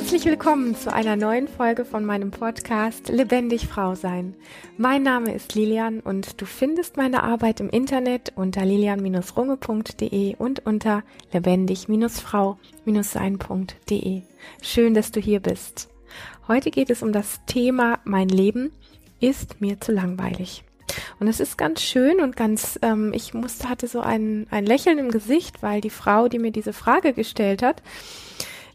Herzlich willkommen zu einer neuen Folge von meinem Podcast Lebendig Frau sein. Mein Name ist Lilian und du findest meine Arbeit im Internet unter lilian-runge.de und unter lebendig-frau-sein.de. Schön, dass du hier bist. Heute geht es um das Thema Mein Leben ist mir zu langweilig. Und es ist ganz schön und ganz, ähm, ich musste, hatte so ein, ein Lächeln im Gesicht, weil die Frau, die mir diese Frage gestellt hat,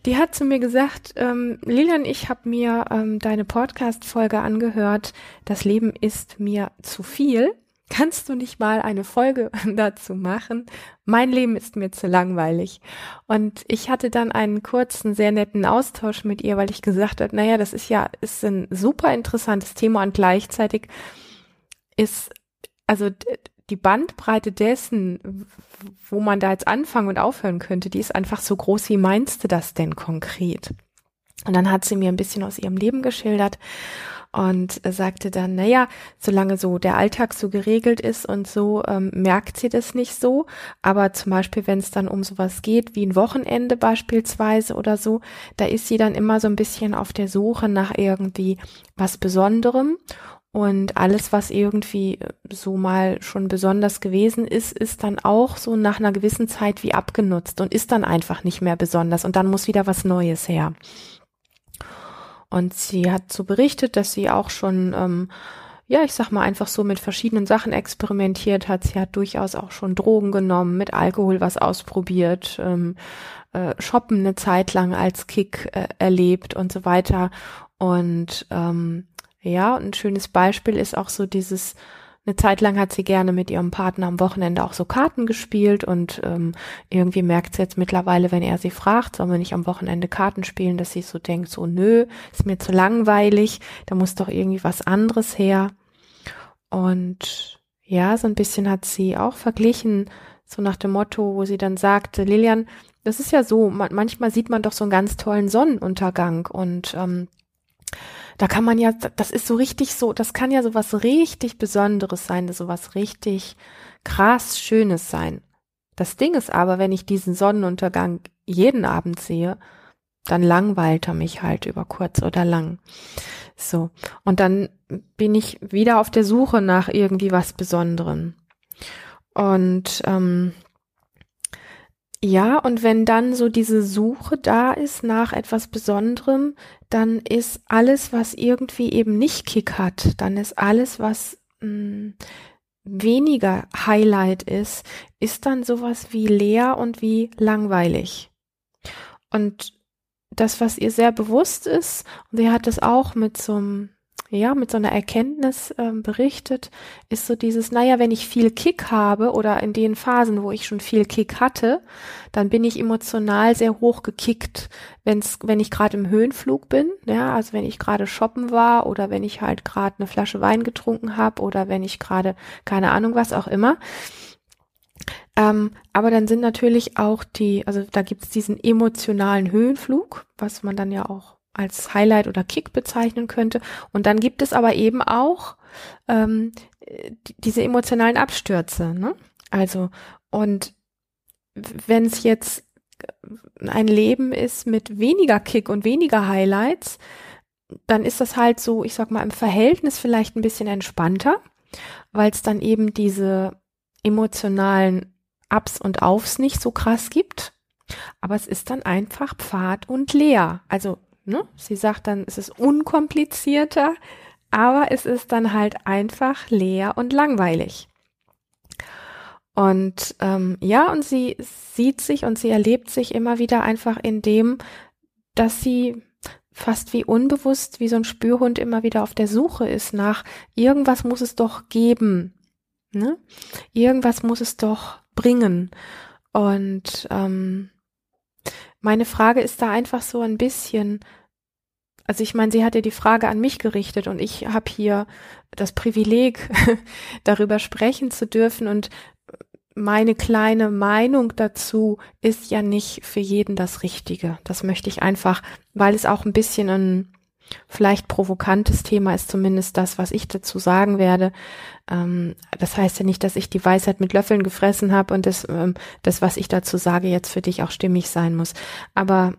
die hat zu mir gesagt, ähm, Lilian, ich habe mir ähm, deine Podcast-Folge angehört, das Leben ist mir zu viel. Kannst du nicht mal eine Folge dazu machen? Mein Leben ist mir zu langweilig. Und ich hatte dann einen kurzen, sehr netten Austausch mit ihr, weil ich gesagt habe, naja, das ist ja, ist ein super interessantes Thema und gleichzeitig ist, also die Bandbreite dessen, wo man da jetzt anfangen und aufhören könnte, die ist einfach so groß. Wie meinst du das denn konkret? Und dann hat sie mir ein bisschen aus ihrem Leben geschildert und sagte dann, naja, solange so der Alltag so geregelt ist und so, ähm, merkt sie das nicht so. Aber zum Beispiel, wenn es dann um sowas geht, wie ein Wochenende beispielsweise oder so, da ist sie dann immer so ein bisschen auf der Suche nach irgendwie was Besonderem. Und alles, was irgendwie so mal schon besonders gewesen ist, ist dann auch so nach einer gewissen Zeit wie abgenutzt und ist dann einfach nicht mehr besonders. Und dann muss wieder was Neues her. Und sie hat so berichtet, dass sie auch schon, ähm, ja, ich sag mal, einfach so mit verschiedenen Sachen experimentiert hat. Sie hat durchaus auch schon Drogen genommen, mit Alkohol was ausprobiert, ähm, äh, Shoppen eine Zeit lang als Kick äh, erlebt und so weiter. Und ähm, ja, und ein schönes Beispiel ist auch so dieses, eine Zeit lang hat sie gerne mit ihrem Partner am Wochenende auch so Karten gespielt und ähm, irgendwie merkt sie jetzt mittlerweile, wenn er sie fragt, soll man nicht am Wochenende Karten spielen, dass sie so denkt, so nö, ist mir zu langweilig, da muss doch irgendwie was anderes her. Und ja, so ein bisschen hat sie auch verglichen, so nach dem Motto, wo sie dann sagte, Lilian, das ist ja so, man, manchmal sieht man doch so einen ganz tollen Sonnenuntergang und ähm, da kann man ja, das ist so richtig so, das kann ja so was richtig Besonderes sein, so was richtig krass Schönes sein. Das Ding ist aber, wenn ich diesen Sonnenuntergang jeden Abend sehe, dann langweilt er mich halt über kurz oder lang. So. Und dann bin ich wieder auf der Suche nach irgendwie was Besonderem. Und ähm, ja, und wenn dann so diese Suche da ist nach etwas Besonderem, dann ist alles, was irgendwie eben nicht Kick hat, dann ist alles, was mh, hm, weniger Highlight ist, ist dann sowas wie leer und wie langweilig. Und das, was ihr sehr bewusst ist, und sie hat es auch mit so einem ja, mit so einer Erkenntnis ähm, berichtet, ist so dieses, naja, wenn ich viel Kick habe oder in den Phasen, wo ich schon viel Kick hatte, dann bin ich emotional sehr hoch gekickt, wenn's, wenn ich gerade im Höhenflug bin, ja, also wenn ich gerade shoppen war oder wenn ich halt gerade eine Flasche Wein getrunken habe oder wenn ich gerade, keine Ahnung, was auch immer. Ähm, aber dann sind natürlich auch die, also da gibt es diesen emotionalen Höhenflug, was man dann ja auch als Highlight oder Kick bezeichnen könnte. Und dann gibt es aber eben auch ähm, diese emotionalen Abstürze. Ne? Also, und wenn es jetzt ein Leben ist mit weniger Kick und weniger Highlights, dann ist das halt so, ich sag mal, im Verhältnis vielleicht ein bisschen entspannter, weil es dann eben diese emotionalen Ups und Aufs nicht so krass gibt. Aber es ist dann einfach Pfad und leer. Also Ne? Sie sagt dann, es ist unkomplizierter, aber es ist dann halt einfach leer und langweilig. Und ähm, ja, und sie sieht sich und sie erlebt sich immer wieder einfach in dem, dass sie fast wie unbewusst, wie so ein Spürhund immer wieder auf der Suche ist nach irgendwas muss es doch geben. Ne? Irgendwas muss es doch bringen. Und ähm, meine Frage ist da einfach so ein bisschen, also ich meine, sie hat ja die Frage an mich gerichtet und ich habe hier das Privileg, darüber sprechen zu dürfen und meine kleine Meinung dazu ist ja nicht für jeden das Richtige. Das möchte ich einfach, weil es auch ein bisschen ein vielleicht provokantes Thema ist, zumindest das, was ich dazu sagen werde. Ähm, das heißt ja nicht, dass ich die Weisheit mit Löffeln gefressen habe und das, ähm, das, was ich dazu sage, jetzt für dich auch stimmig sein muss. Aber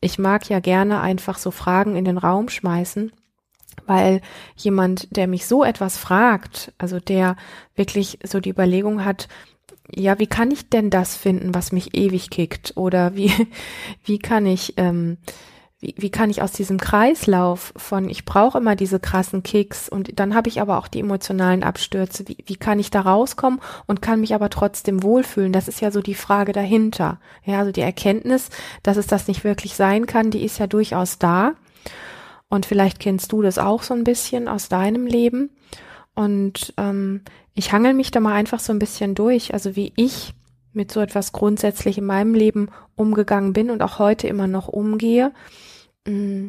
ich mag ja gerne einfach so Fragen in den Raum schmeißen, weil jemand, der mich so etwas fragt, also der wirklich so die Überlegung hat, ja, wie kann ich denn das finden, was mich ewig kickt? Oder wie, wie kann ich, ähm, wie, wie kann ich aus diesem Kreislauf von, ich brauche immer diese krassen Kicks und dann habe ich aber auch die emotionalen Abstürze, wie, wie kann ich da rauskommen und kann mich aber trotzdem wohlfühlen? Das ist ja so die Frage dahinter. Ja, also die Erkenntnis, dass es das nicht wirklich sein kann, die ist ja durchaus da. Und vielleicht kennst du das auch so ein bisschen aus deinem Leben. Und ähm, ich hangel mich da mal einfach so ein bisschen durch, also wie ich mit so etwas grundsätzlich in meinem Leben umgegangen bin und auch heute immer noch umgehe. Mm.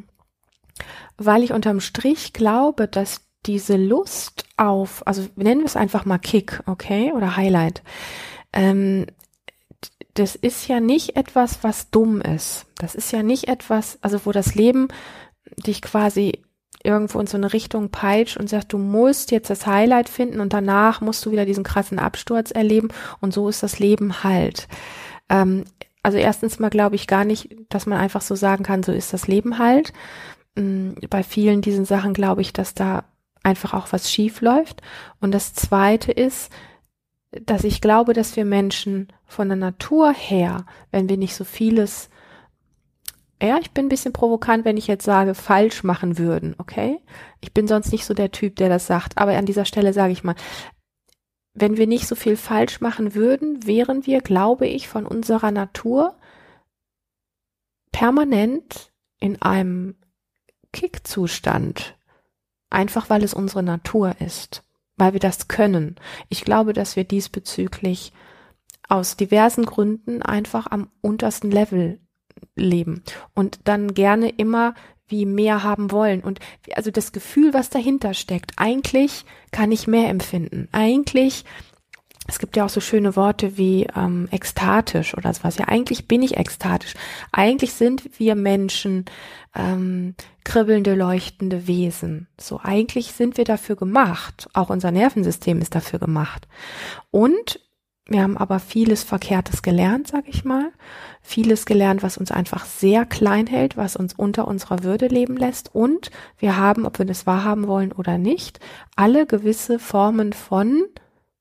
weil ich unterm Strich glaube, dass diese Lust auf, also nennen wir es einfach mal Kick, okay, oder Highlight, ähm, das ist ja nicht etwas, was dumm ist. Das ist ja nicht etwas, also wo das Leben dich quasi irgendwo in so eine Richtung peitscht und sagt, du musst jetzt das Highlight finden und danach musst du wieder diesen krassen Absturz erleben und so ist das Leben halt. Ähm, also erstens mal glaube ich gar nicht, dass man einfach so sagen kann, so ist das Leben halt. Mm, bei vielen diesen Sachen glaube ich, dass da einfach auch was schief läuft. Und das zweite ist, dass ich glaube, dass wir Menschen von der Natur her, wenn wir nicht so vieles, ja, ich bin ein bisschen provokant, wenn ich jetzt sage, falsch machen würden, okay? Ich bin sonst nicht so der Typ, der das sagt, aber an dieser Stelle sage ich mal, wenn wir nicht so viel falsch machen würden, wären wir, glaube ich, von unserer Natur permanent in einem Kickzustand. Einfach weil es unsere Natur ist, weil wir das können. Ich glaube, dass wir diesbezüglich aus diversen Gründen einfach am untersten Level leben und dann gerne immer wie mehr haben wollen. Und also das Gefühl, was dahinter steckt, eigentlich kann ich mehr empfinden. Eigentlich, es gibt ja auch so schöne Worte wie ähm, ekstatisch oder sowas. Ja, eigentlich bin ich ekstatisch. Eigentlich sind wir Menschen ähm, kribbelnde, leuchtende Wesen. So, eigentlich sind wir dafür gemacht. Auch unser Nervensystem ist dafür gemacht. Und wir haben aber vieles Verkehrtes gelernt, sag ich mal. Vieles gelernt, was uns einfach sehr klein hält, was uns unter unserer Würde leben lässt. Und wir haben, ob wir das wahrhaben wollen oder nicht, alle gewisse Formen von,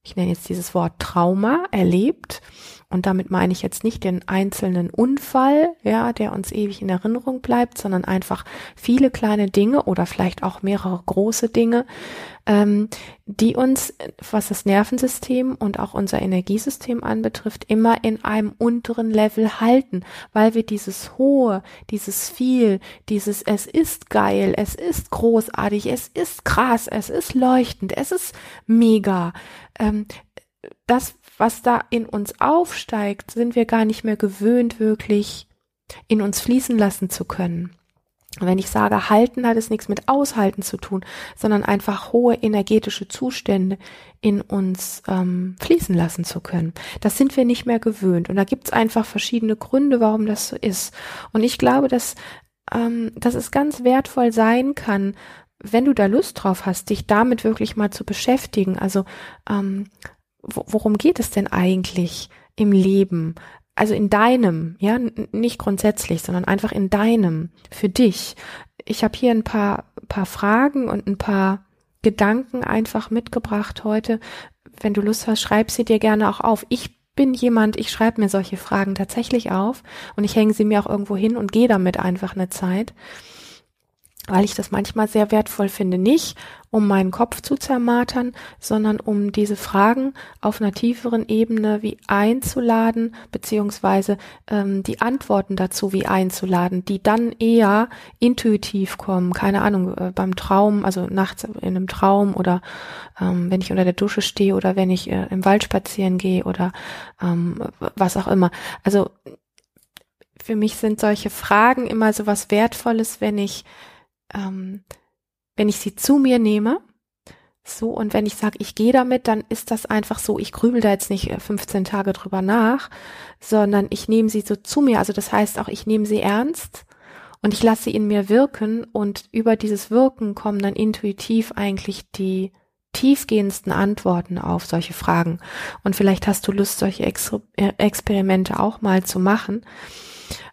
ich nenne jetzt dieses Wort Trauma, erlebt. Und damit meine ich jetzt nicht den einzelnen Unfall, ja, der uns ewig in Erinnerung bleibt, sondern einfach viele kleine Dinge oder vielleicht auch mehrere große Dinge, ähm, die uns, was das Nervensystem und auch unser Energiesystem anbetrifft, immer in einem unteren Level halten, weil wir dieses hohe, dieses viel, dieses es ist geil, es ist großartig, es ist krass, es ist leuchtend, es ist mega, ähm, das was da in uns aufsteigt, sind wir gar nicht mehr gewöhnt, wirklich in uns fließen lassen zu können. wenn ich sage, halten hat es nichts mit aushalten zu tun, sondern einfach hohe energetische Zustände in uns ähm, fließen lassen zu können. Das sind wir nicht mehr gewöhnt. Und da gibt es einfach verschiedene Gründe, warum das so ist. Und ich glaube, dass, ähm, dass es ganz wertvoll sein kann, wenn du da Lust drauf hast, dich damit wirklich mal zu beschäftigen. Also ähm, worum geht es denn eigentlich im Leben? Also in deinem, ja, nicht grundsätzlich, sondern einfach in deinem, für dich. Ich habe hier ein paar, paar Fragen und ein paar Gedanken einfach mitgebracht heute. Wenn du Lust hast, schreib sie dir gerne auch auf. Ich bin jemand, ich schreibe mir solche Fragen tatsächlich auf und ich hänge sie mir auch irgendwo hin und gehe damit einfach eine Zeit weil ich das manchmal sehr wertvoll finde, nicht um meinen Kopf zu zermartern, sondern um diese Fragen auf einer tieferen Ebene wie einzuladen, beziehungsweise ähm, die Antworten dazu wie einzuladen, die dann eher intuitiv kommen, keine Ahnung, äh, beim Traum, also nachts in einem Traum oder ähm, wenn ich unter der Dusche stehe oder wenn ich äh, im Wald spazieren gehe oder ähm, was auch immer. Also für mich sind solche Fragen immer so was Wertvolles, wenn ich ähm, wenn ich sie zu mir nehme, so, und wenn ich sage, ich gehe damit, dann ist das einfach so, ich grübel da jetzt nicht 15 äh, Tage drüber nach, sondern ich nehme sie so zu mir. Also das heißt auch, ich nehme sie ernst und ich lasse sie in mir wirken und über dieses Wirken kommen dann intuitiv eigentlich die, tiefgehendsten Antworten auf solche Fragen. Und vielleicht hast du Lust, solche Ex äh, Experimente auch mal zu machen.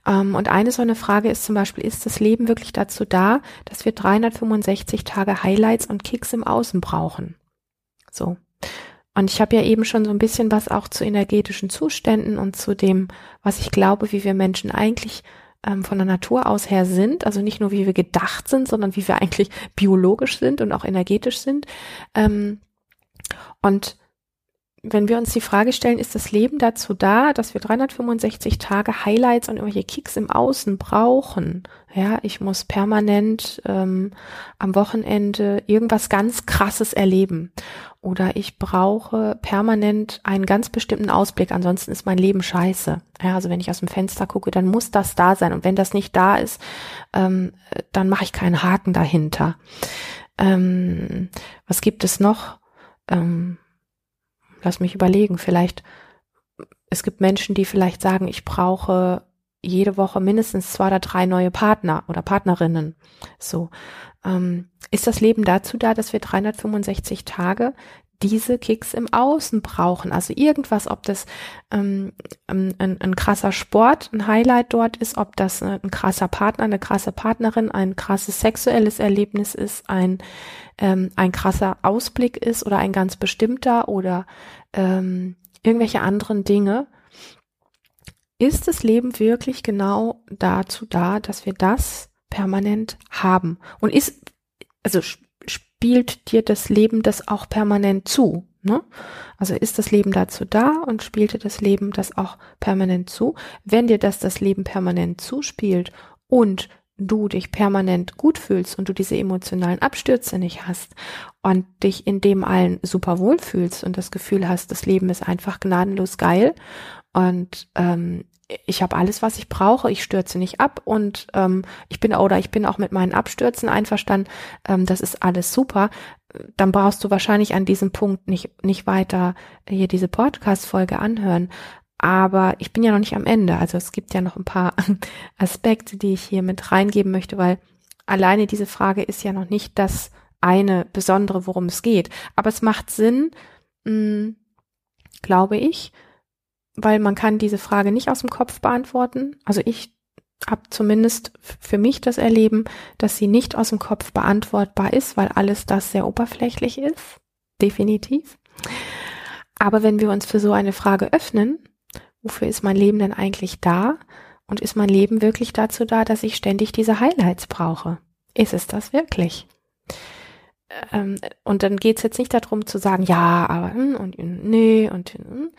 Ähm, und eine so eine Frage ist zum Beispiel, ist das Leben wirklich dazu da, dass wir 365 Tage Highlights und Kicks im Außen brauchen? So. Und ich habe ja eben schon so ein bisschen was auch zu energetischen Zuständen und zu dem, was ich glaube, wie wir Menschen eigentlich ähm, von der Natur aus her sind, also nicht nur wie wir gedacht sind, sondern wie wir eigentlich biologisch sind und auch energetisch sind. Ähm, und wenn wir uns die Frage stellen, ist das Leben dazu da, dass wir 365 Tage Highlights und irgendwelche Kicks im Außen brauchen? Ja, ich muss permanent ähm, am Wochenende irgendwas ganz Krasses erleben. Oder ich brauche permanent einen ganz bestimmten Ausblick, ansonsten ist mein Leben scheiße. Ja, also wenn ich aus dem Fenster gucke, dann muss das da sein. Und wenn das nicht da ist, ähm, dann mache ich keinen Haken dahinter. Ähm, was gibt es noch? Ähm, lass mich überlegen, vielleicht, es gibt Menschen, die vielleicht sagen, ich brauche jede Woche mindestens zwei oder drei neue Partner oder Partnerinnen. So. Ähm, ist das Leben dazu da, dass wir 365 Tage diese Kicks im Außen brauchen. Also irgendwas, ob das ähm, ein, ein, ein, krasser Sport, ein Highlight dort ist, ob das ein krasser Partner, eine krasse Partnerin, ein krasses sexuelles Erlebnis ist, ein, ähm, ein krasser Ausblick ist oder ein ganz bestimmter oder ähm, irgendwelche anderen Dinge. Ist das Leben wirklich genau dazu da, dass wir das permanent haben? Und ist, also spielt dir das Leben das auch permanent zu? Ne? Also ist das Leben dazu da und spielt dir das Leben das auch permanent zu? Wenn dir das das Leben permanent zuspielt und du dich permanent gut fühlst und du diese emotionalen Abstürze nicht hast und dich in dem allen super wohl fühlst und das Gefühl hast, das Leben ist einfach gnadenlos geil und ähm, ich habe alles, was ich brauche, ich stürze nicht ab und ähm, ich bin oder ich bin auch mit meinen Abstürzen einverstanden, ähm, das ist alles super, dann brauchst du wahrscheinlich an diesem Punkt nicht, nicht weiter hier diese Podcast-Folge anhören. Aber ich bin ja noch nicht am Ende. Also es gibt ja noch ein paar Aspekte, die ich hier mit reingeben möchte, weil alleine diese Frage ist ja noch nicht das eine Besondere, worum es geht. Aber es macht Sinn, mh, hm, glaube ich, weil man kann diese Frage nicht aus dem Kopf beantworten. Also ich habe zumindest für mich das Erleben, dass sie nicht aus dem Kopf beantwortbar ist, weil alles das sehr oberflächlich ist. Definitiv. Aber wenn wir uns für so eine Frage öffnen, wofür ist mein Leben denn eigentlich da? Und ist mein Leben wirklich dazu da, dass ich ständig diese Highlights brauche? Ist es das wirklich? Ähm, und dann geht es jetzt nicht darum zu sagen, ja, aber hm, und nee und hm,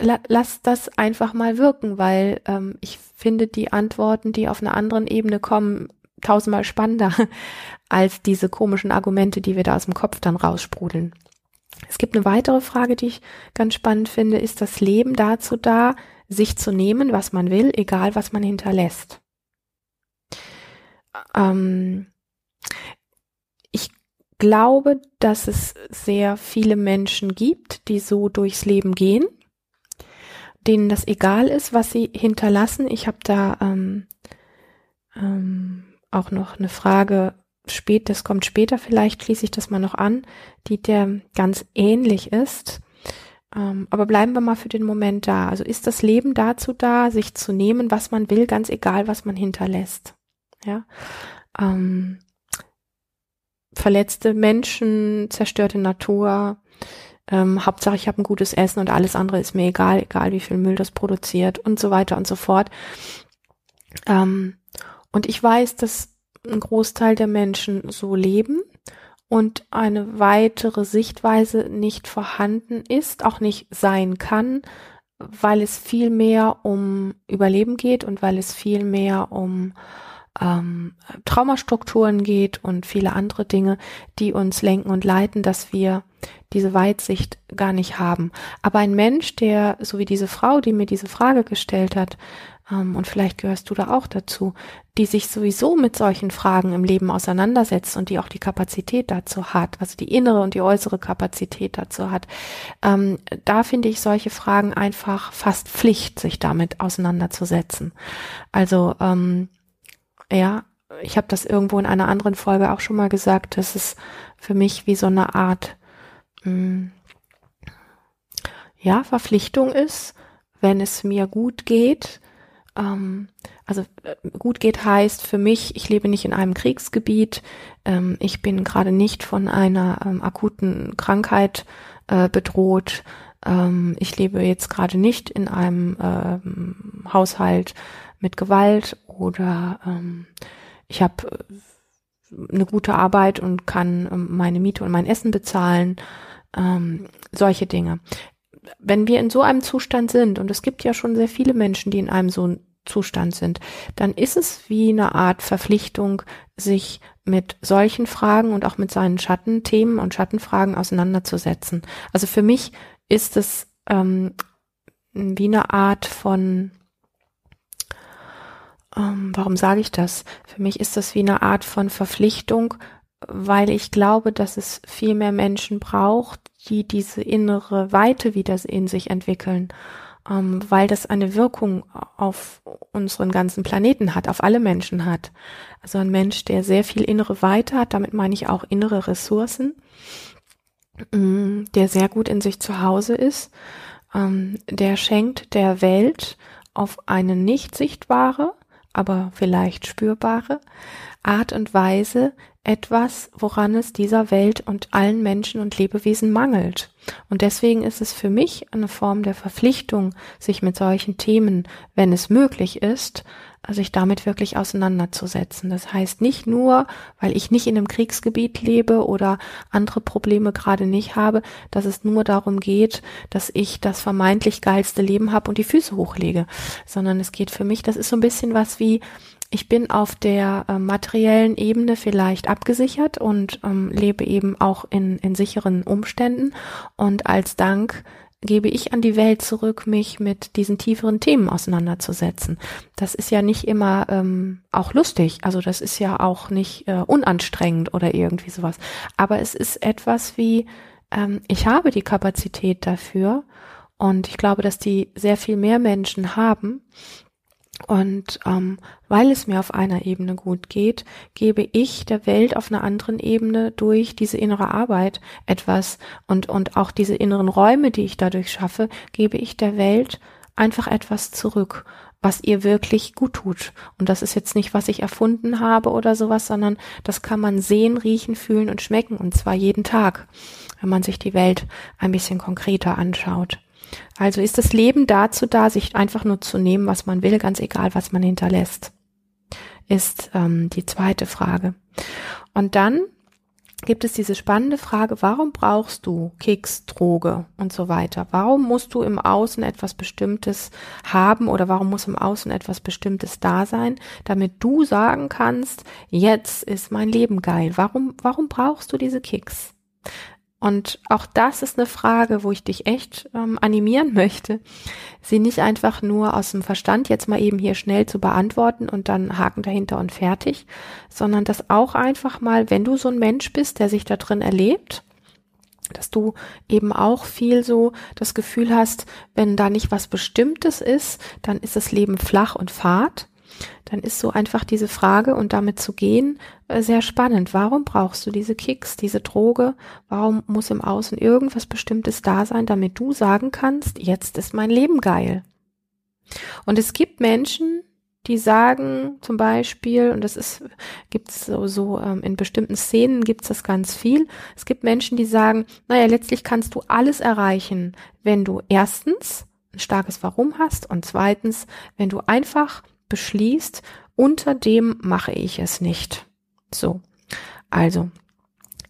la, lass das einfach mal wirken, weil ähm, ich finde die Antworten, die auf einer anderen Ebene kommen, tausendmal spannender als diese komischen Argumente, die wir da aus dem Kopf dann raussprudeln. Es gibt eine weitere Frage, die ich ganz spannend finde. Ist das Leben dazu da, sich zu nehmen, was man will, egal was man hinterlässt? Ähm, ich glaube, dass es sehr viele Menschen gibt, die so durchs Leben gehen denen das egal ist, was sie hinterlassen. Ich habe da ähm, ähm, auch noch eine Frage spät, das kommt später, vielleicht schließe ich das mal noch an, die der ganz ähnlich ist. Ähm, aber bleiben wir mal für den Moment da. Also ist das Leben dazu da, sich zu nehmen, was man will, ganz egal, was man hinterlässt. Ja. Ähm, verletzte Menschen, zerstörte Natur, ähm, Hauptsache ich habe ein gutes Essen und alles andere ist mir egal, egal wie viel Müll das produziert und so weiter und so fort. Ähm, und ich weiß, dass ein Großteil der Menschen so leben und eine weitere Sichtweise nicht vorhanden ist, auch nicht sein kann, weil es viel mehr um Überleben geht und weil es viel mehr um ähm, Traumastrukturen geht und viele andere Dinge, die uns lenken und leiten, dass wir diese Weitsicht gar nicht haben. Aber ein Mensch, der, so wie diese Frau, die mir diese Frage gestellt hat, ähm, und vielleicht gehörst du da auch dazu, die sich sowieso mit solchen Fragen im Leben auseinandersetzt und die auch die Kapazität dazu hat, also die innere und die äußere Kapazität dazu hat, ähm, da finde ich solche Fragen einfach fast Pflicht, sich damit auseinanderzusetzen. Also ähm, ja, ich habe das irgendwo in einer anderen Folge auch schon mal gesagt, dass es für mich wie so eine Art mh, hm, ja, Verpflichtung ist, wenn es mir gut geht. Ähm, also äh, gut geht heißt für mich, ich lebe nicht in einem Kriegsgebiet, ähm, ich bin gerade nicht von einer ähm, akuten Krankheit äh, bedroht, ähm, ich lebe jetzt gerade nicht in einem ähm, Haushalt mit Gewalt oder ähm, ich habe äh, eine gute Arbeit und kann ähm, meine Miete und mein Essen bezahlen, ähm, solche Dinge. Wenn wir in so einem Zustand sind, und es gibt ja schon sehr viele Menschen, die in einem so Zustand sind, dann ist es wie eine Art Verpflichtung, sich mit solchen Fragen und auch mit seinen Schattenthemen und Schattenfragen auseinanderzusetzen. Also für mich ist es ähm, wie eine Art von, ähm, warum sage ich das? Für mich ist das wie eine Art von Verpflichtung, weil ich glaube, dass es viel mehr Menschen braucht, die diese innere Weite wieder in sich entwickeln, ähm, weil das eine Wirkung auf unseren ganzen Planeten hat, auf alle Menschen hat. Also ein Mensch, der sehr viel innere Weite hat, damit meine ich auch innere Ressourcen, mm, der sehr gut in sich zu Hause ist, ähm, der schenkt der Welt auf eine nicht sichtbare, aber vielleicht spürbare Art und Weise etwas, woran es dieser Welt und allen Menschen und Lebewesen mangelt. Und deswegen ist es für mich eine Form der Verpflichtung, sich mit solchen Themen, wenn es möglich ist, sich damit wirklich auseinanderzusetzen. Das heißt nicht nur, weil ich nicht in einem Kriegsgebiet lebe oder andere Probleme gerade nicht habe, dass es nur darum geht, dass ich das vermeintlich geilste Leben habe und die Füße hochlege, sondern es geht für mich, das ist so ein bisschen was wie, ich bin auf der äh, materiellen Ebene vielleicht abgesichert und ähm, lebe eben auch in, in sicheren Umständen. Und als Dank gebe ich an die Welt zurück, mich mit diesen tieferen Themen auseinanderzusetzen. Das ist ja nicht immer ähm, auch lustig, also das ist ja auch nicht äh, unanstrengend oder irgendwie sowas. Aber es ist etwas wie, ähm, ich habe die Kapazität dafür und ich glaube, dass die sehr viel mehr Menschen haben und ähm, weil es mir auf einer Ebene gut geht, gebe ich der Welt auf einer anderen Ebene durch diese innere Arbeit etwas und, und auch diese inneren Räume, die ich dadurch schaffe, gebe ich der Welt einfach etwas zurück, was ihr wirklich gut tut. Und das ist jetzt nicht, was ich erfunden habe oder sowas, sondern das kann man sehen, riechen, fühlen und schmecken und zwar jeden Tag, wenn man sich die Welt ein bisschen konkreter anschaut. Also ist das Leben dazu da, sich einfach nur zu nehmen, was man will, ganz egal, was man hinterlässt, ist ähm, die zweite Frage. Und dann gibt es diese spannende Frage, warum brauchst du Keks, Droge und so weiter? Warum musst du im Außen etwas Bestimmtes haben oder warum muss im Außen etwas Bestimmtes da sein, damit du sagen kannst, jetzt ist mein Leben geil? Warum, warum brauchst du diese Kicks? Und auch das ist eine Frage, wo ich dich echt ähm, animieren möchte, sie nicht einfach nur aus dem Verstand jetzt mal eben hier schnell zu beantworten und dann Haken dahinter und fertig, sondern das auch einfach mal, wenn du so ein Mensch bist, der sich da drin erlebt, dass du eben auch viel so das Gefühl hast, wenn da nicht was Bestimmtes ist, dann ist das Leben flach und fad dann ist so einfach diese Frage und damit zu gehen äh, sehr spannend. Warum brauchst du diese Kicks, diese Droge? Warum muss im Außen irgendwas Bestimmtes da sein, damit du sagen kannst, jetzt ist mein Leben geil? Und es gibt Menschen, die sagen zum Beispiel, und das ist, gibt es so, so ähm, in bestimmten Szenen gibt es das ganz viel. Es gibt Menschen, die sagen, naja, letztlich kannst du alles erreichen, wenn du erstens ein starkes Warum hast und zweitens, wenn du einfach beschließt, unter dem mache ich es nicht. So. Also,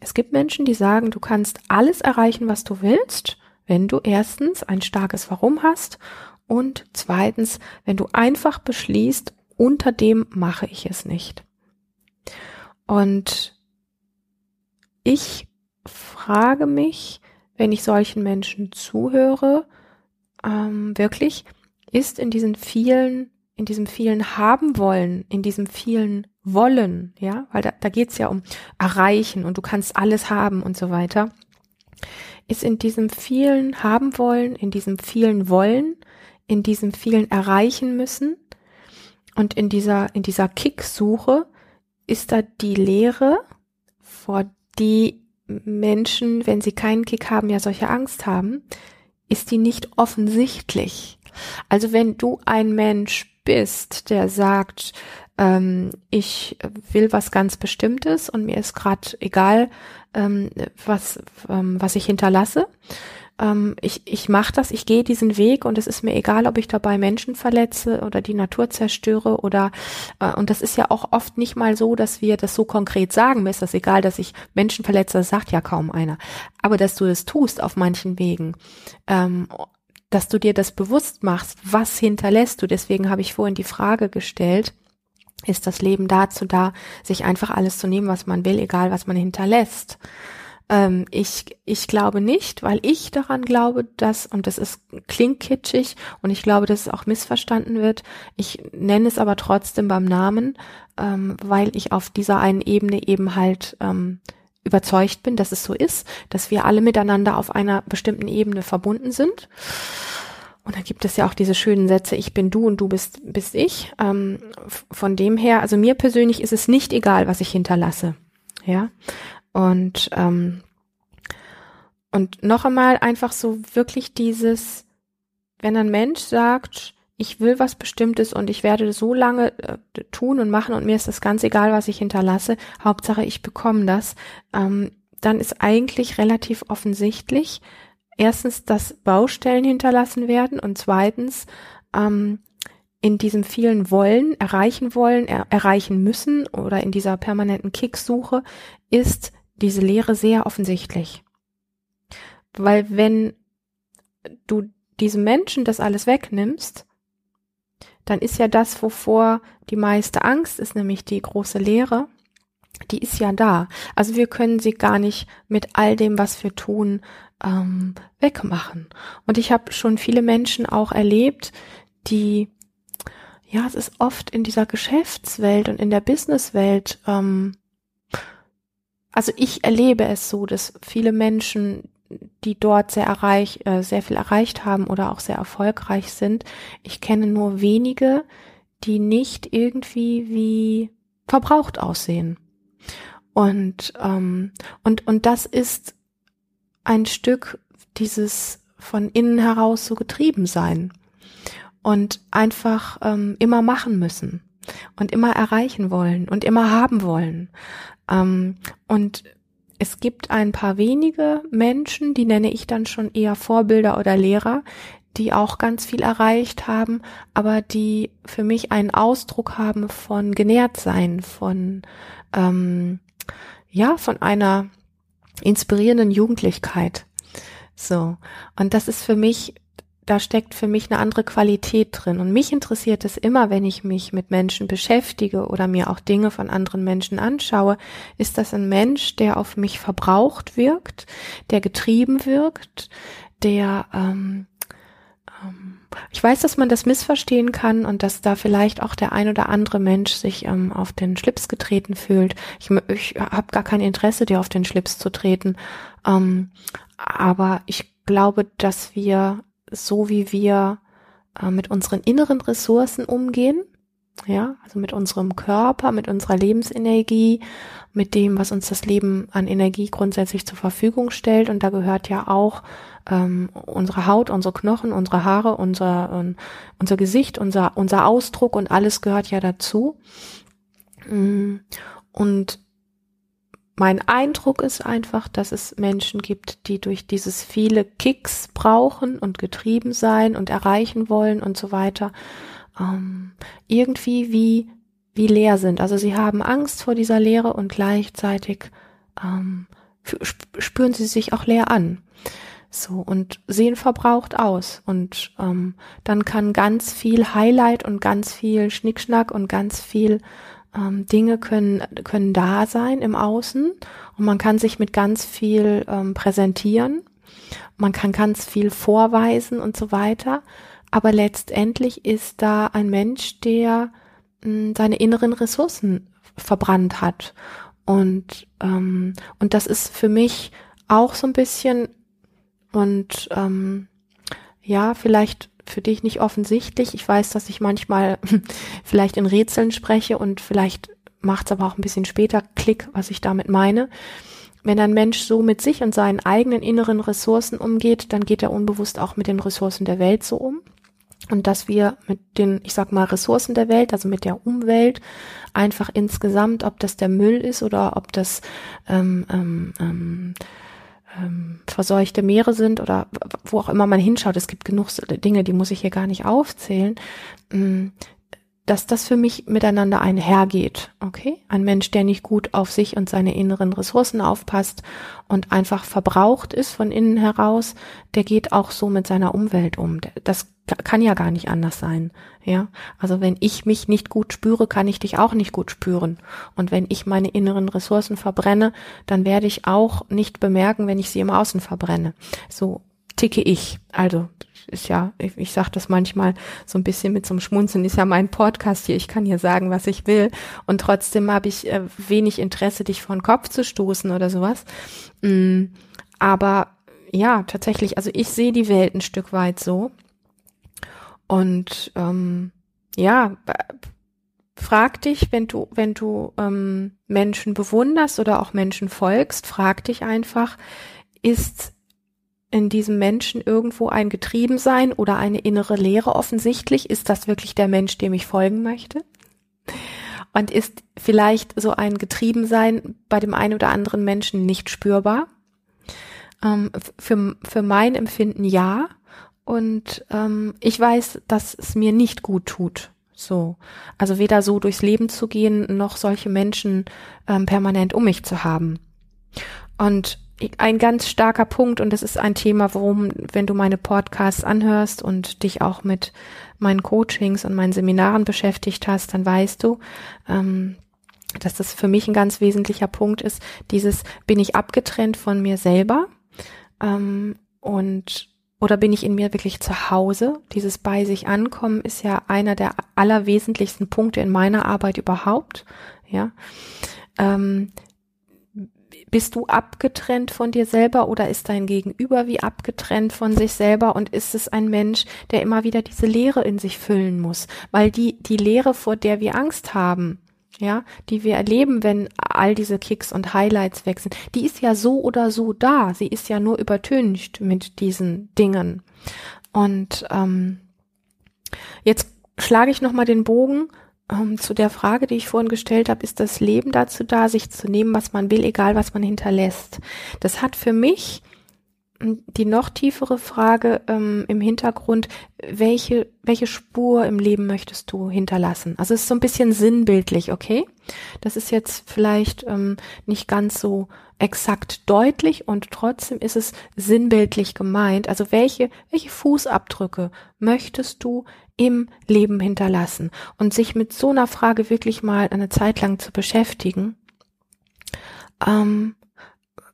es gibt Menschen, die sagen, du kannst alles erreichen, was du willst, wenn du erstens ein starkes Warum hast und zweitens, wenn du einfach beschließt, unter dem mache ich es nicht. Und ich frage mich, wenn ich solchen Menschen zuhöre, ähm, wirklich, ist in diesen vielen in diesem vielen haben wollen, in diesem vielen wollen, ja, weil da, da geht's ja um erreichen und du kannst alles haben und so weiter, ist in diesem vielen haben wollen, in diesem vielen wollen, in diesem vielen erreichen müssen und in dieser, in dieser Kicksuche ist da die Lehre, vor die Menschen, wenn sie keinen Kick haben, ja solche Angst haben, ist die nicht offensichtlich. Also wenn du ein Mensch bist, der sagt, ähm, ich will was ganz Bestimmtes und mir ist gerade egal, ähm, was, ähm, was ich hinterlasse, ähm, ich, ich mache das, ich gehe diesen Weg und es ist mir egal, ob ich dabei Menschen verletze oder die Natur zerstöre oder äh, und das ist ja auch oft nicht mal so, dass wir das so konkret sagen, mir ist das egal, dass ich Menschen verletze, das sagt ja kaum einer. Aber dass du es tust auf manchen Wegen, ähm, dass du dir das bewusst machst, was hinterlässt du, deswegen habe ich vorhin die Frage gestellt, ist das Leben dazu da, sich einfach alles zu nehmen, was man will, egal was man hinterlässt. Ähm, ich, ich glaube nicht, weil ich daran glaube, dass, und das ist, klingt kitschig und ich glaube, dass es auch missverstanden wird. Ich nenne es aber trotzdem beim Namen, ähm, weil ich auf dieser einen Ebene eben halt ähm, überzeugt bin, dass es so ist, dass wir alle miteinander auf einer bestimmten Ebene verbunden sind. Und dann gibt es ja auch diese schönen Sätze, ich bin du und du bist, bist ich. Ähm, von dem her, also mir persönlich ist es nicht egal, was ich hinterlasse. Ja. Und, ähm, und noch einmal einfach so wirklich dieses, wenn ein Mensch sagt, ich will was Bestimmtes und ich werde so lange äh, tun und machen und mir ist das ganz egal, was ich hinterlasse, Hauptsache ich bekomme das, ähm, dann ist eigentlich relativ offensichtlich, erstens, dass Baustellen hinterlassen werden und zweitens, ähm, in diesem vielen Wollen, erreichen wollen, er, erreichen müssen oder in dieser permanenten Kicksuche ist diese Lehre sehr offensichtlich. Weil wenn du diesem Menschen das alles wegnimmst, dann ist ja das, wovor die meiste Angst ist, nämlich die große Lehre, die ist ja da. Also wir können sie gar nicht mit all dem, was wir tun, ähm, wegmachen. Und ich habe schon viele Menschen auch erlebt, die, ja, es ist oft in dieser Geschäftswelt und in der Businesswelt ähm, also ich erlebe es so, dass viele Menschen, die dort sehr erreich, äh, sehr viel erreicht haben oder auch sehr erfolgreich sind, ich kenne nur wenige, die nicht irgendwie wie verbraucht aussehen. Und ähm, und und das ist ein Stück dieses von innen heraus so getrieben sein und einfach ähm, immer machen müssen und immer erreichen wollen und immer haben wollen. Ähm, und es gibt ein paar wenige Menschen, die nenne ich dann schon eher Vorbilder oder Lehrer, die auch ganz viel erreicht haben, aber die für mich einen Ausdruck haben von genährt sein, von ähm, ja, von einer inspirierenden Jugendlichkeit. So. Und das ist für mich da steckt für mich eine andere Qualität drin. Und mich interessiert es immer, wenn ich mich mit Menschen beschäftige oder mir auch Dinge von anderen Menschen anschaue, ist das ein Mensch, der auf mich verbraucht wirkt, der getrieben wirkt, der ähm, ähm, ich weiß, dass man das missverstehen kann und dass da vielleicht auch der ein oder andere Mensch sich ähm, auf den Schlips getreten fühlt. Ich, ich habe gar kein Interesse, dir auf den Schlips zu treten. Ähm, aber ich glaube, dass wir so wie wir äh, mit unseren inneren Ressourcen umgehen, ja, also mit unserem Körper, mit unserer Lebensenergie, mit dem, was uns das Leben an Energie grundsätzlich zur Verfügung stellt. Und da gehört ja auch ähm, unsere Haut, unsere Knochen, unsere Haare, unser, ähm, unser Gesicht, unser, unser Ausdruck und alles gehört ja dazu. Mm, und mein Eindruck ist einfach, dass es Menschen gibt, die durch dieses viele Kicks brauchen und getrieben sein und erreichen wollen und so weiter, ähm, irgendwie wie, wie leer sind. Also sie haben Angst vor dieser Leere und gleichzeitig ähm, spüren sie sich auch leer an. So, und sehen verbraucht aus. Und ähm, dann kann ganz viel Highlight und ganz viel Schnickschnack und ganz viel ähm, Dinge können, können da sein im Außen und man kann sich mit ganz viel ähm, präsentieren. Man kann ganz viel vorweisen und so weiter. Aber letztendlich ist da ein Mensch, der mh, hm, seine inneren Ressourcen verbrannt hat. Und, ähm, und das ist für mich auch so ein bisschen und ähm, ja, vielleicht für dich nicht offensichtlich. Ich weiß, dass ich manchmal vielleicht in Rätseln spreche und vielleicht macht es aber auch ein bisschen später Klick, was ich damit meine. Wenn ein Mensch so mit sich und seinen eigenen inneren Ressourcen umgeht, dann geht er unbewusst auch mit den Ressourcen der Welt so um. Und dass wir mit den, ich sag mal, Ressourcen der Welt, also mit der Umwelt, einfach insgesamt, ob das der Müll ist oder ob das ähm, ähm, ähm, ähm, verseuchte Meere sind oder wo auch immer man hinschaut, es gibt genug Dinge, die muss ich hier gar nicht aufzählen, mm, dass das für mich miteinander einhergeht. Okay? Ein Mensch, der nicht gut auf sich und seine inneren Ressourcen aufpasst und einfach verbraucht ist von innen heraus, der geht auch so mit seiner Umwelt um. Das kann ja gar nicht anders sein. Ja, also wenn ich mich nicht gut spüre, kann ich dich auch nicht gut spüren. Und wenn ich meine inneren Ressourcen verbrenne, dann werde ich auch nicht bemerken, wenn ich sie im Außen verbrenne. So ticke ich. Also ist ja, ich, ich sage das manchmal so ein bisschen mit so einem Schmunzeln, ist ja mein Podcast hier, ich kann hier sagen, was ich will und trotzdem habe ich äh, wenig Interesse, dich vor den Kopf zu stoßen oder sowas. Mm, aber ja, tatsächlich, also ich sehe die Welt ein Stück weit so und ähm, ja, frag dich, wenn du, wenn du ähm, Menschen bewunderst oder auch Menschen folgst, frag dich einfach, ist in diesem Menschen irgendwo ein Getriebensein oder eine innere Leere offensichtlich? Ist das wirklich der Mensch, dem ich folgen möchte? Und ist vielleicht so ein Getriebensein bei dem einen oder anderen Menschen nicht spürbar? Ähm, für, für mein Empfinden ja. Und ähm, ich weiß, dass es mir nicht gut tut. So. Also weder so durchs Leben zu gehen, noch solche Menschen ähm, permanent um mich zu haben. Und ein ganz starker Punkt, und das ist ein Thema, worum, wenn du meine Podcasts anhörst und dich auch mit meinen Coachings und meinen Seminaren beschäftigt hast, dann weißt du, ähm, dass das für mich ein ganz wesentlicher Punkt ist, dieses bin ich abgetrennt von mir selber ähm, und oder bin ich in mir wirklich zu Hause? Dieses bei sich ankommen ist ja einer der allerwesentlichsten Punkte in meiner Arbeit überhaupt. Ja, ähm, bist du abgetrennt von dir selber oder ist dein Gegenüber wie abgetrennt von sich selber und ist es ein Mensch, der immer wieder diese Leere in sich füllen muss? Weil die, die Leere, vor der wir Angst haben, ja, die wir erleben, wenn all diese Kicks und Highlights sind, die ist ja so oder so da. Sie ist ja nur übertüncht mit diesen Dingen. Und ähm, jetzt schlage ich nochmal den Bogen ähm, zu der Frage, die ich vorhin gestellt habe, ist das Leben dazu da, sich zu nehmen, was man will, egal was man hinterlässt. Das hat für mich die noch tiefere Frage ähm, im Hintergrund, welche, welche Spur im Leben möchtest du hinterlassen? Also es ist so ein bisschen sinnbildlich, okay? Das ist jetzt vielleicht ähm, nicht ganz so exakt deutlich und trotzdem ist es sinnbildlich gemeint. Also welche, welche Fußabdrücke möchtest du im Leben hinterlassen? Und sich mit so einer Frage wirklich mal eine Zeit lang zu beschäftigen, ähm,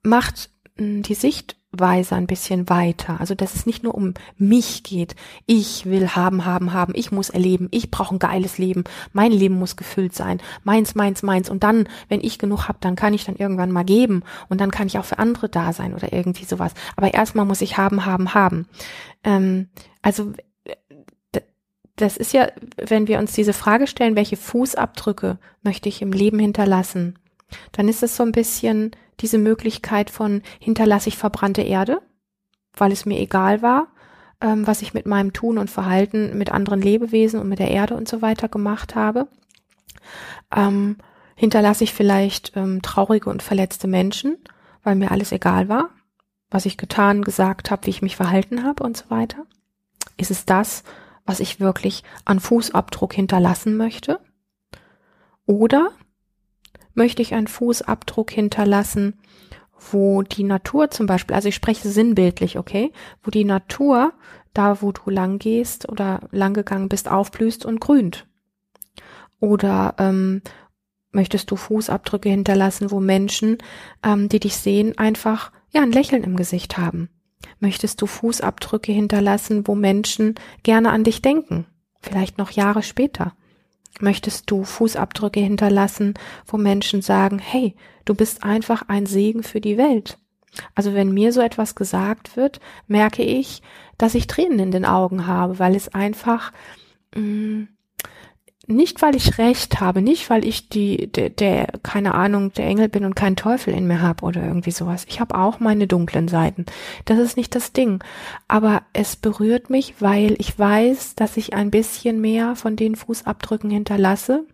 macht hm, die Sicht Weise ein bisschen weiter. Also, dass es nicht nur um mich geht. Ich will haben, haben, haben. Ich muss erleben. Ich brauche ein geiles Leben. Mein Leben muss gefüllt sein. Meins, meins, meins. Und dann, wenn ich genug habe, dann kann ich dann irgendwann mal geben. Und dann kann ich auch für andere da sein oder irgendwie sowas. Aber erstmal muss ich haben, haben, haben. Ähm, also, das ist ja, wenn wir uns diese Frage stellen, welche Fußabdrücke möchte ich im Leben hinterlassen, dann ist es so ein bisschen diese Möglichkeit von hinterlasse ich verbrannte Erde, weil es mir egal war, ähm, was ich mit meinem Tun und Verhalten mit anderen Lebewesen und mit der Erde und so weiter gemacht habe. Ähm, hinterlasse ich vielleicht ähm, traurige und verletzte Menschen, weil mir alles egal war, was ich getan, gesagt habe, wie ich mich verhalten habe und so weiter. Ist es das, was ich wirklich an Fußabdruck hinterlassen möchte? Oder möchte ich einen Fußabdruck hinterlassen, wo die Natur zum Beispiel, also ich spreche sinnbildlich, okay, wo die Natur, da wo du lang gehst oder lang gegangen bist, aufblüht und grünt. Oder ähm, möchtest du Fußabdrücke hinterlassen, wo Menschen, ähm, die dich sehen, einfach ja ein Lächeln im Gesicht haben? Möchtest du Fußabdrücke hinterlassen, wo Menschen gerne an dich denken? Vielleicht noch Jahre später. Möchtest du Fußabdrücke hinterlassen, wo Menschen sagen, hey, du bist einfach ein Segen für die Welt? Also wenn mir so etwas gesagt wird, merke ich, dass ich Tränen in den Augen habe, weil es einfach, mh, mm, nicht weil ich Recht habe, nicht weil ich die, der, der, keine Ahnung, der Engel bin und keinen Teufel in mir habe oder irgendwie sowas. Ich habe auch meine dunklen Seiten. Das ist nicht das Ding. Aber es berührt mich, weil ich weiß, dass ich ein bisschen mehr von den Fußabdrücken hinterlasse,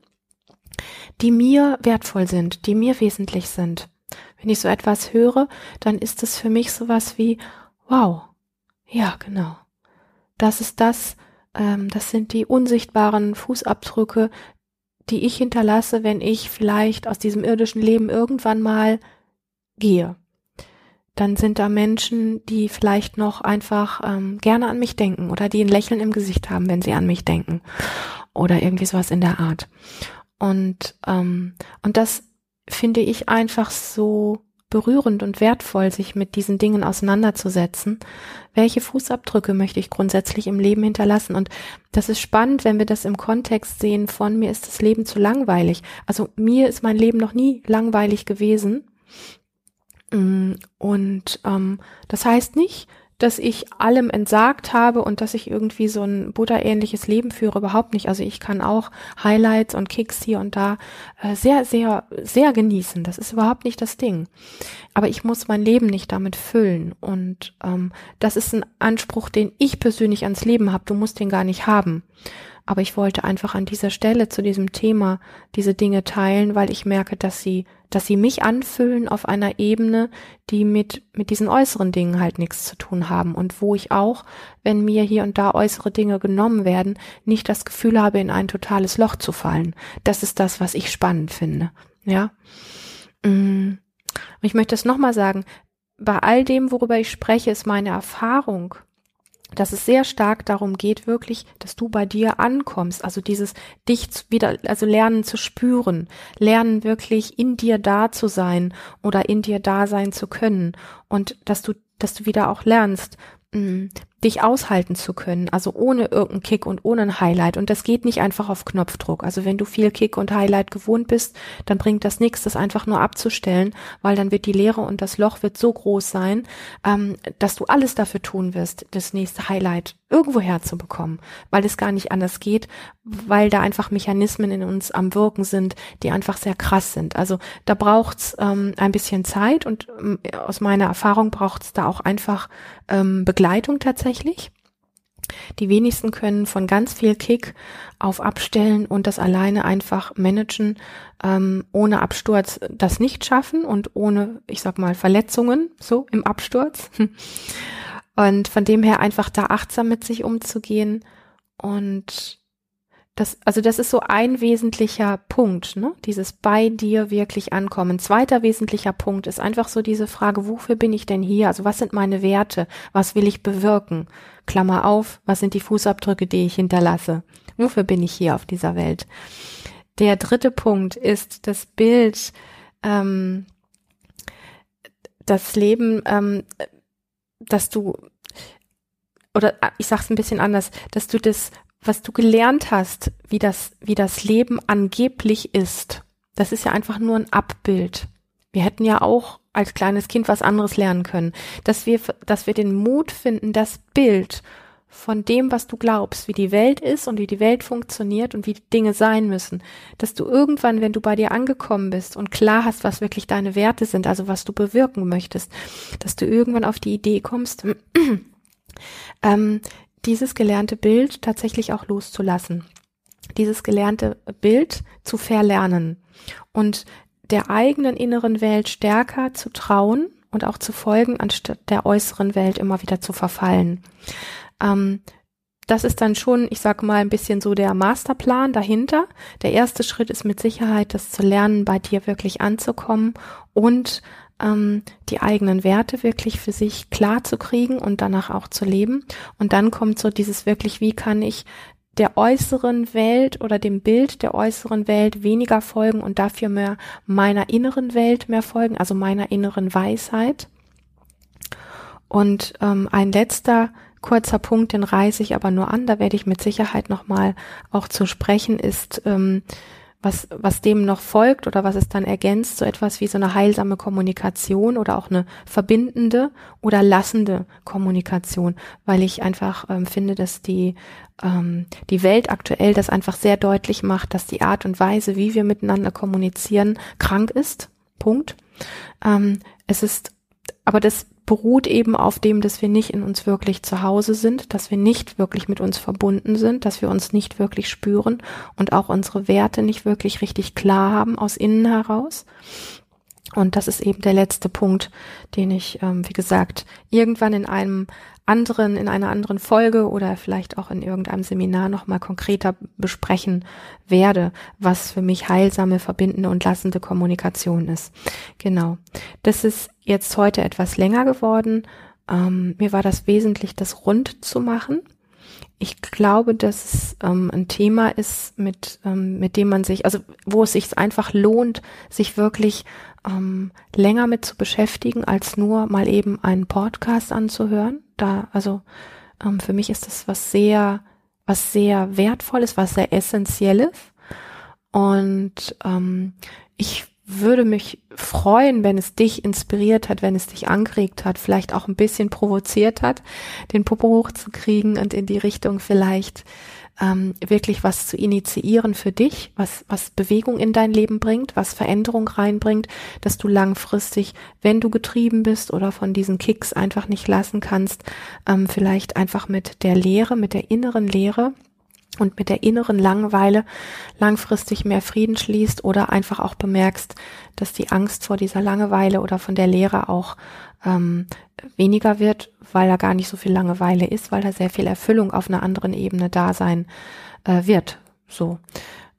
die mir wertvoll sind, die mir wesentlich sind. Wenn ich so etwas höre, dann ist es für mich sowas wie, wow, ja, genau. Das ist das, ähm, das sind die unsichtbaren Fußabdrücke, die ich hinterlasse, wenn ich vielleicht aus diesem irdischen Leben irgendwann mal gehe. Dann sind da Menschen, die vielleicht noch einfach ähm, gerne an mich denken oder die ein Lächeln im Gesicht haben, wenn sie an mich denken oder irgendwie sowas in der Art. Und ähm, und das finde ich einfach so berührend und wertvoll, sich mit diesen Dingen auseinanderzusetzen. Welche Fußabdrücke möchte ich grundsätzlich im Leben hinterlassen? Und das ist spannend, wenn wir das im Kontext sehen von mir ist das Leben zu langweilig. Also mir ist mein Leben noch nie langweilig gewesen. Mm, und ähm, das heißt nicht, dass ich allem entsagt habe und dass ich irgendwie so ein Buddha-ähnliches Leben führe, überhaupt nicht. Also ich kann auch Highlights und Kicks hier und da äh, sehr, sehr, sehr genießen. Das ist überhaupt nicht das Ding. Aber ich muss mein Leben nicht damit füllen. Und ähm, das ist ein Anspruch, den ich persönlich ans Leben habe. Du musst den gar nicht haben. Aber ich wollte einfach an dieser Stelle zu diesem Thema diese Dinge teilen, weil ich merke, dass sie, dass sie mich anfüllen auf einer Ebene, die mit, mit diesen äußeren Dingen halt nichts zu tun haben und wo ich auch, wenn mir hier und da äußere Dinge genommen werden, nicht das Gefühl habe, in ein totales Loch zu fallen. Das ist das, was ich spannend finde. Ja. Mm. Ich möchte es nochmal sagen. Bei all dem, worüber ich spreche, ist meine Erfahrung dass es sehr stark darum geht, wirklich, dass du bei dir ankommst, also dieses dich wieder, also lernen zu spüren, lernen wirklich in dir da zu sein oder in dir da sein zu können. Und dass du, dass du wieder auch lernst, mh, dich aushalten zu können, also ohne irgendeinen Kick und ohne ein Highlight. Und das geht nicht einfach auf Knopfdruck. Also wenn du viel Kick und Highlight gewohnt bist, dann bringt das nichts, das einfach nur abzustellen, weil dann wird die Leere und das Loch wird so groß sein, ähm, dass du alles dafür tun wirst, das nächste Highlight irgendwo herzubekommen, weil es gar nicht anders geht, weil da einfach Mechanismen in uns am Wirken sind, die einfach sehr krass sind. Also da braucht's ähm, ein bisschen Zeit und ähm, aus meiner Erfahrung braucht's da auch einfach ähm, Begleitung tatsächlich. Die wenigsten können von ganz viel Kick auf Abstellen und das alleine einfach managen, ähm, ohne Absturz das nicht schaffen und ohne, ich sag mal, Verletzungen so im Absturz. Und von dem her einfach da achtsam mit sich umzugehen und das, also das ist so ein wesentlicher Punkt, ne? Dieses bei dir wirklich ankommen. Zweiter wesentlicher Punkt ist einfach so diese Frage, wofür bin ich denn hier? Also was sind meine Werte? Was will ich bewirken? Klammer auf, was sind die Fußabdrücke, die ich hinterlasse? Wofür bin ich hier auf dieser Welt? Der dritte Punkt ist das Bild, ähm, das Leben, ähm, dass du oder ah, ich sag's ein bisschen anders, dass du das, was du gelernt hast, wie das, wie das Leben angeblich ist, das ist ja einfach nur ein Abbild. Wir hätten ja auch als kleines Kind was anderes lernen können, dass wir, dass wir den Mut finden, das Bild von dem, was du glaubst, wie die Welt ist und wie die Welt funktioniert und wie die Dinge sein müssen, dass du irgendwann, wenn du bei dir angekommen bist und klar hast, was wirklich deine Werte sind, also was du bewirken möchtest, dass du irgendwann auf die Idee kommst, ähm, dieses gelernte Bild tatsächlich auch loszulassen, dieses gelernte Bild zu verlernen und der eigenen inneren Welt stärker zu trauen und auch zu folgen, anstatt der äußeren Welt immer wieder zu verfallen. Ähm, das ist dann schon, ich sage mal, ein bisschen so der Masterplan dahinter. Der erste Schritt ist mit Sicherheit, das zu lernen, bei dir wirklich anzukommen und ähm, die eigenen Werte wirklich für sich klar zu kriegen und danach auch zu leben. Und dann kommt so dieses wirklich, wie kann ich der äußeren Welt oder dem Bild der äußeren Welt weniger folgen und dafür mehr meiner inneren Welt mehr folgen, also meiner inneren Weisheit. Und ähm, ein letzter kurzer Punkt, den reiße ich aber nur an, da werde ich mit Sicherheit nochmal auch zu sprechen, ist ähm, was, was dem noch folgt oder was es dann ergänzt, so etwas wie so eine heilsame Kommunikation oder auch eine verbindende oder lassende Kommunikation, weil ich einfach ähm, finde, dass die, ähm, die Welt aktuell das einfach sehr deutlich macht, dass die Art und Weise, wie wir miteinander kommunizieren, krank ist. Punkt. Ähm, es ist, aber das beruht eben auf dem, dass wir nicht in uns wirklich zu Hause sind, dass wir nicht wirklich mit uns verbunden sind, dass wir uns nicht wirklich spüren und auch unsere Werte nicht wirklich richtig klar haben aus innen heraus. Und das ist eben der letzte Punkt, den ich, ähm, wie gesagt, irgendwann in einem anderen, in einer anderen Folge oder vielleicht auch in irgendeinem Seminar nochmal konkreter besprechen werde, was für mich heilsame, verbindende und lassende Kommunikation ist. Genau. Das ist jetzt heute etwas länger geworden. Ähm, mir war das wesentlich, das rund zu machen. Ich glaube, dass es ähm, ein Thema ist, mit, ähm, mit dem man sich, also wo es sich einfach lohnt, sich wirklich ähm, länger mit zu beschäftigen, als nur mal eben einen Podcast anzuhören. Da, also ähm, für mich ist das was sehr, was sehr wertvolles, was sehr essentielles. Und ähm, ich würde mich freuen, wenn es dich inspiriert hat, wenn es dich angeregt hat, vielleicht auch ein bisschen provoziert hat, den Popo hochzukriegen und in die Richtung vielleicht ähm, wirklich was zu initiieren für dich, was, was Bewegung in dein Leben bringt, was Veränderung reinbringt, dass du langfristig, wenn du getrieben bist oder von diesen Kicks einfach nicht lassen kannst, ähm, vielleicht einfach mit der Lehre, mit der inneren Lehre, und mit der inneren Langeweile langfristig mehr Frieden schließt oder einfach auch bemerkst, dass die Angst vor dieser Langeweile oder von der Lehre auch ähm, weniger wird, weil da gar nicht so viel Langeweile ist, weil da sehr viel Erfüllung auf einer anderen Ebene da sein äh, wird. So.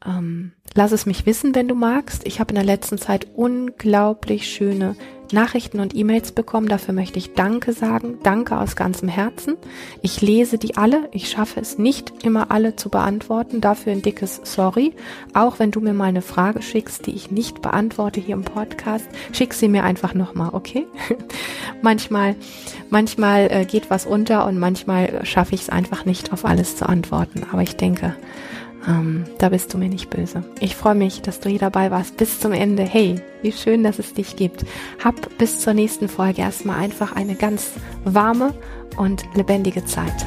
Ähm, lass es mich wissen, wenn du magst. Ich habe in der letzten Zeit unglaublich schöne Nachrichten und E-Mails bekommen. Dafür möchte ich Danke sagen. Danke aus ganzem Herzen. Ich lese die alle. Ich schaffe es nicht immer alle zu beantworten. Dafür ein dickes Sorry. Auch wenn du mir mal eine Frage schickst, die ich nicht beantworte hier im Podcast, schick sie mir einfach nochmal, okay? manchmal, manchmal äh, geht was unter und manchmal schaffe ich es einfach nicht, auf alles zu antworten. Aber ich denke, ähm, da bist du mir nicht böse. Ich freue mich, dass du hier dabei warst bis zum Ende. Hey, wie schön, dass es dich gibt. Hab bis zur nächsten Folge erstmal einfach eine ganz warme und lebendige Zeit.